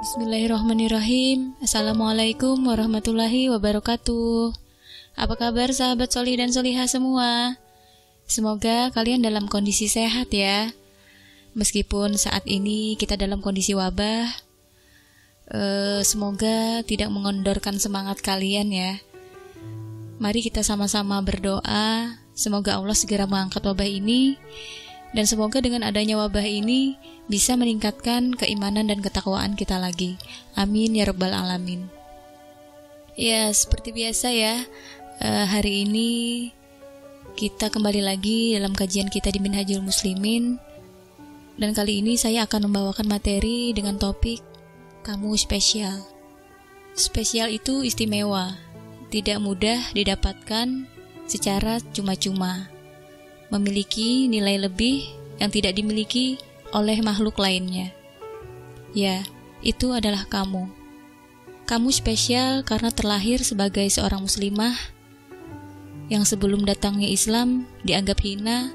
Bismillahirrahmanirrahim. Assalamualaikum warahmatullahi wabarakatuh. Apa kabar sahabat solih dan solihah semua? Semoga kalian dalam kondisi sehat ya. Meskipun saat ini kita dalam kondisi wabah eh, Semoga tidak mengendorkan semangat kalian ya. Mari kita sama-sama berdoa. Semoga Allah segera mengangkat wabah ini dan semoga dengan adanya wabah ini bisa meningkatkan keimanan dan ketakwaan kita lagi. Amin ya Rabbal 'Alamin. Ya, seperti biasa ya, uh, hari ini kita kembali lagi dalam kajian kita di Minhajul Muslimin. Dan kali ini saya akan membawakan materi dengan topik kamu spesial. Spesial itu istimewa, tidak mudah didapatkan secara cuma-cuma memiliki nilai lebih yang tidak dimiliki oleh makhluk lainnya. Ya, itu adalah kamu. Kamu spesial karena terlahir sebagai seorang muslimah yang sebelum datangnya Islam dianggap hina,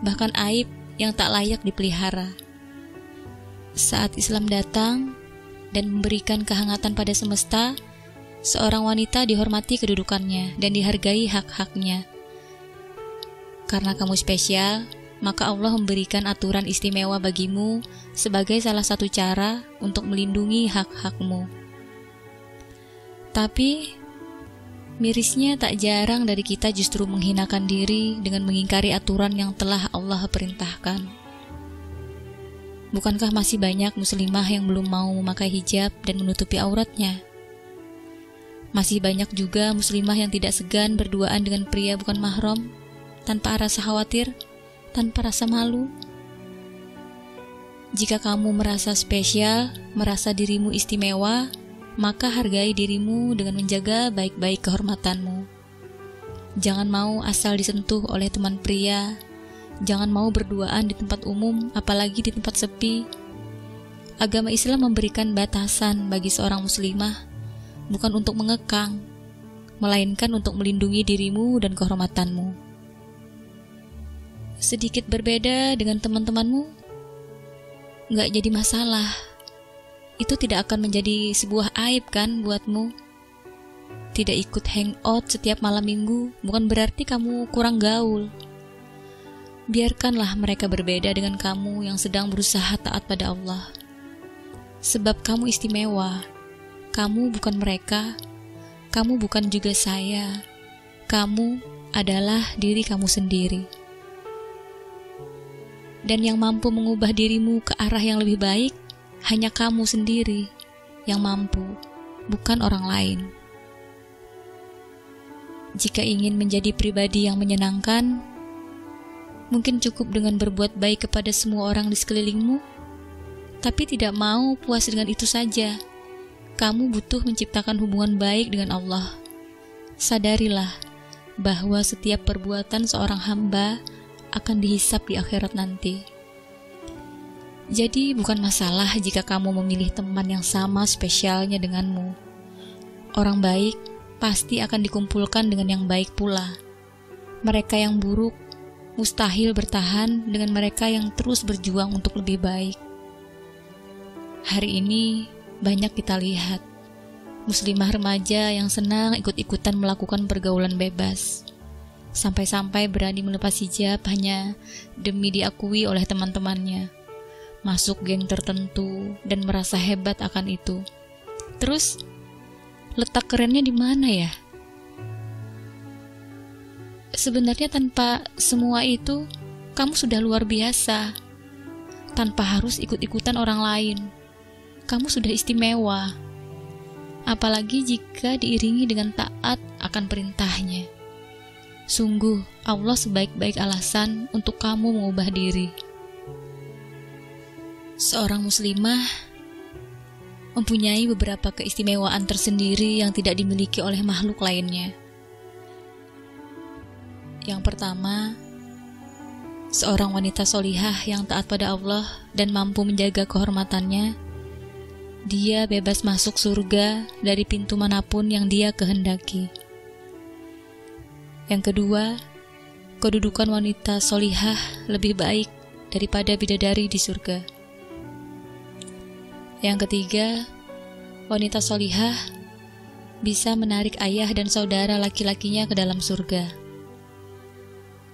bahkan aib yang tak layak dipelihara. Saat Islam datang dan memberikan kehangatan pada semesta, seorang wanita dihormati kedudukannya dan dihargai hak-haknya karena kamu spesial, maka Allah memberikan aturan istimewa bagimu sebagai salah satu cara untuk melindungi hak-hakmu. Tapi, mirisnya tak jarang dari kita justru menghinakan diri dengan mengingkari aturan yang telah Allah perintahkan. Bukankah masih banyak muslimah yang belum mau memakai hijab dan menutupi auratnya? Masih banyak juga muslimah yang tidak segan berduaan dengan pria bukan mahram tanpa rasa khawatir, tanpa rasa malu. Jika kamu merasa spesial, merasa dirimu istimewa, maka hargai dirimu dengan menjaga baik-baik kehormatanmu. Jangan mau asal disentuh oleh teman pria. Jangan mau berduaan di tempat umum, apalagi di tempat sepi. Agama Islam memberikan batasan bagi seorang muslimah, bukan untuk mengekang, melainkan untuk melindungi dirimu dan kehormatanmu sedikit berbeda dengan teman-temanmu, nggak jadi masalah. Itu tidak akan menjadi sebuah aib kan buatmu. Tidak ikut hangout setiap malam minggu bukan berarti kamu kurang gaul. Biarkanlah mereka berbeda dengan kamu yang sedang berusaha taat pada Allah. Sebab kamu istimewa. Kamu bukan mereka. Kamu bukan juga saya. Kamu adalah diri kamu sendiri dan yang mampu mengubah dirimu ke arah yang lebih baik hanya kamu sendiri yang mampu, bukan orang lain. Jika ingin menjadi pribadi yang menyenangkan, mungkin cukup dengan berbuat baik kepada semua orang di sekelilingmu, tapi tidak mau puas dengan itu saja. Kamu butuh menciptakan hubungan baik dengan Allah. Sadarilah bahwa setiap perbuatan seorang hamba akan dihisap di akhirat nanti. Jadi bukan masalah jika kamu memilih teman yang sama spesialnya denganmu. Orang baik pasti akan dikumpulkan dengan yang baik pula. Mereka yang buruk mustahil bertahan dengan mereka yang terus berjuang untuk lebih baik. Hari ini banyak kita lihat muslimah remaja yang senang ikut-ikutan melakukan pergaulan bebas sampai-sampai berani melepas hijab hanya demi diakui oleh teman-temannya, masuk geng tertentu dan merasa hebat akan itu. Terus, letak kerennya di mana ya? Sebenarnya tanpa semua itu, kamu sudah luar biasa. Tanpa harus ikut-ikutan orang lain, kamu sudah istimewa. Apalagi jika diiringi dengan taat akan perintahnya. Sungguh, Allah sebaik-baik alasan untuk kamu mengubah diri. Seorang muslimah mempunyai beberapa keistimewaan tersendiri yang tidak dimiliki oleh makhluk lainnya. Yang pertama, seorang wanita solihah yang taat pada Allah dan mampu menjaga kehormatannya, dia bebas masuk surga dari pintu mana pun yang dia kehendaki. Yang kedua, kedudukan wanita solihah lebih baik daripada bidadari di surga. Yang ketiga, wanita solihah bisa menarik ayah dan saudara laki-lakinya ke dalam surga.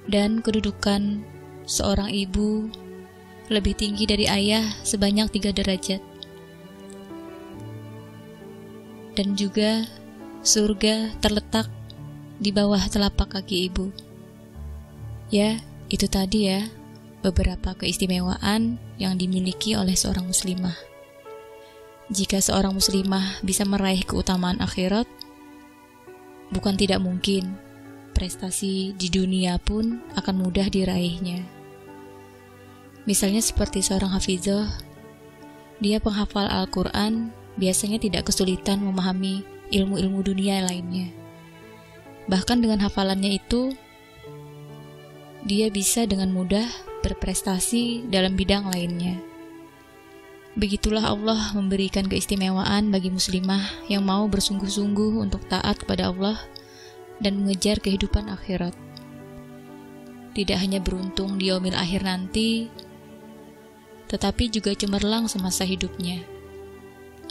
Dan kedudukan seorang ibu lebih tinggi dari ayah sebanyak tiga derajat. Dan juga surga terletak di bawah telapak kaki ibu. Ya, itu tadi ya beberapa keistimewaan yang dimiliki oleh seorang muslimah. Jika seorang muslimah bisa meraih keutamaan akhirat, bukan tidak mungkin prestasi di dunia pun akan mudah diraihnya. Misalnya seperti seorang hafizah, dia penghafal Al-Quran biasanya tidak kesulitan memahami ilmu-ilmu dunia lainnya. Bahkan dengan hafalannya itu, dia bisa dengan mudah berprestasi dalam bidang lainnya. Begitulah Allah memberikan keistimewaan bagi muslimah yang mau bersungguh-sungguh untuk taat kepada Allah dan mengejar kehidupan akhirat. Tidak hanya beruntung di omil akhir nanti, tetapi juga cemerlang semasa hidupnya.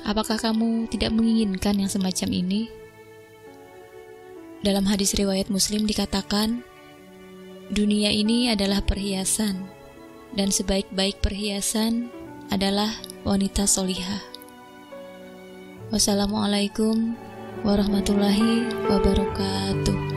Apakah kamu tidak menginginkan yang semacam ini? Dalam hadis riwayat Muslim dikatakan, dunia ini adalah perhiasan, dan sebaik-baik perhiasan adalah wanita solihah. Wassalamualaikum warahmatullahi wabarakatuh.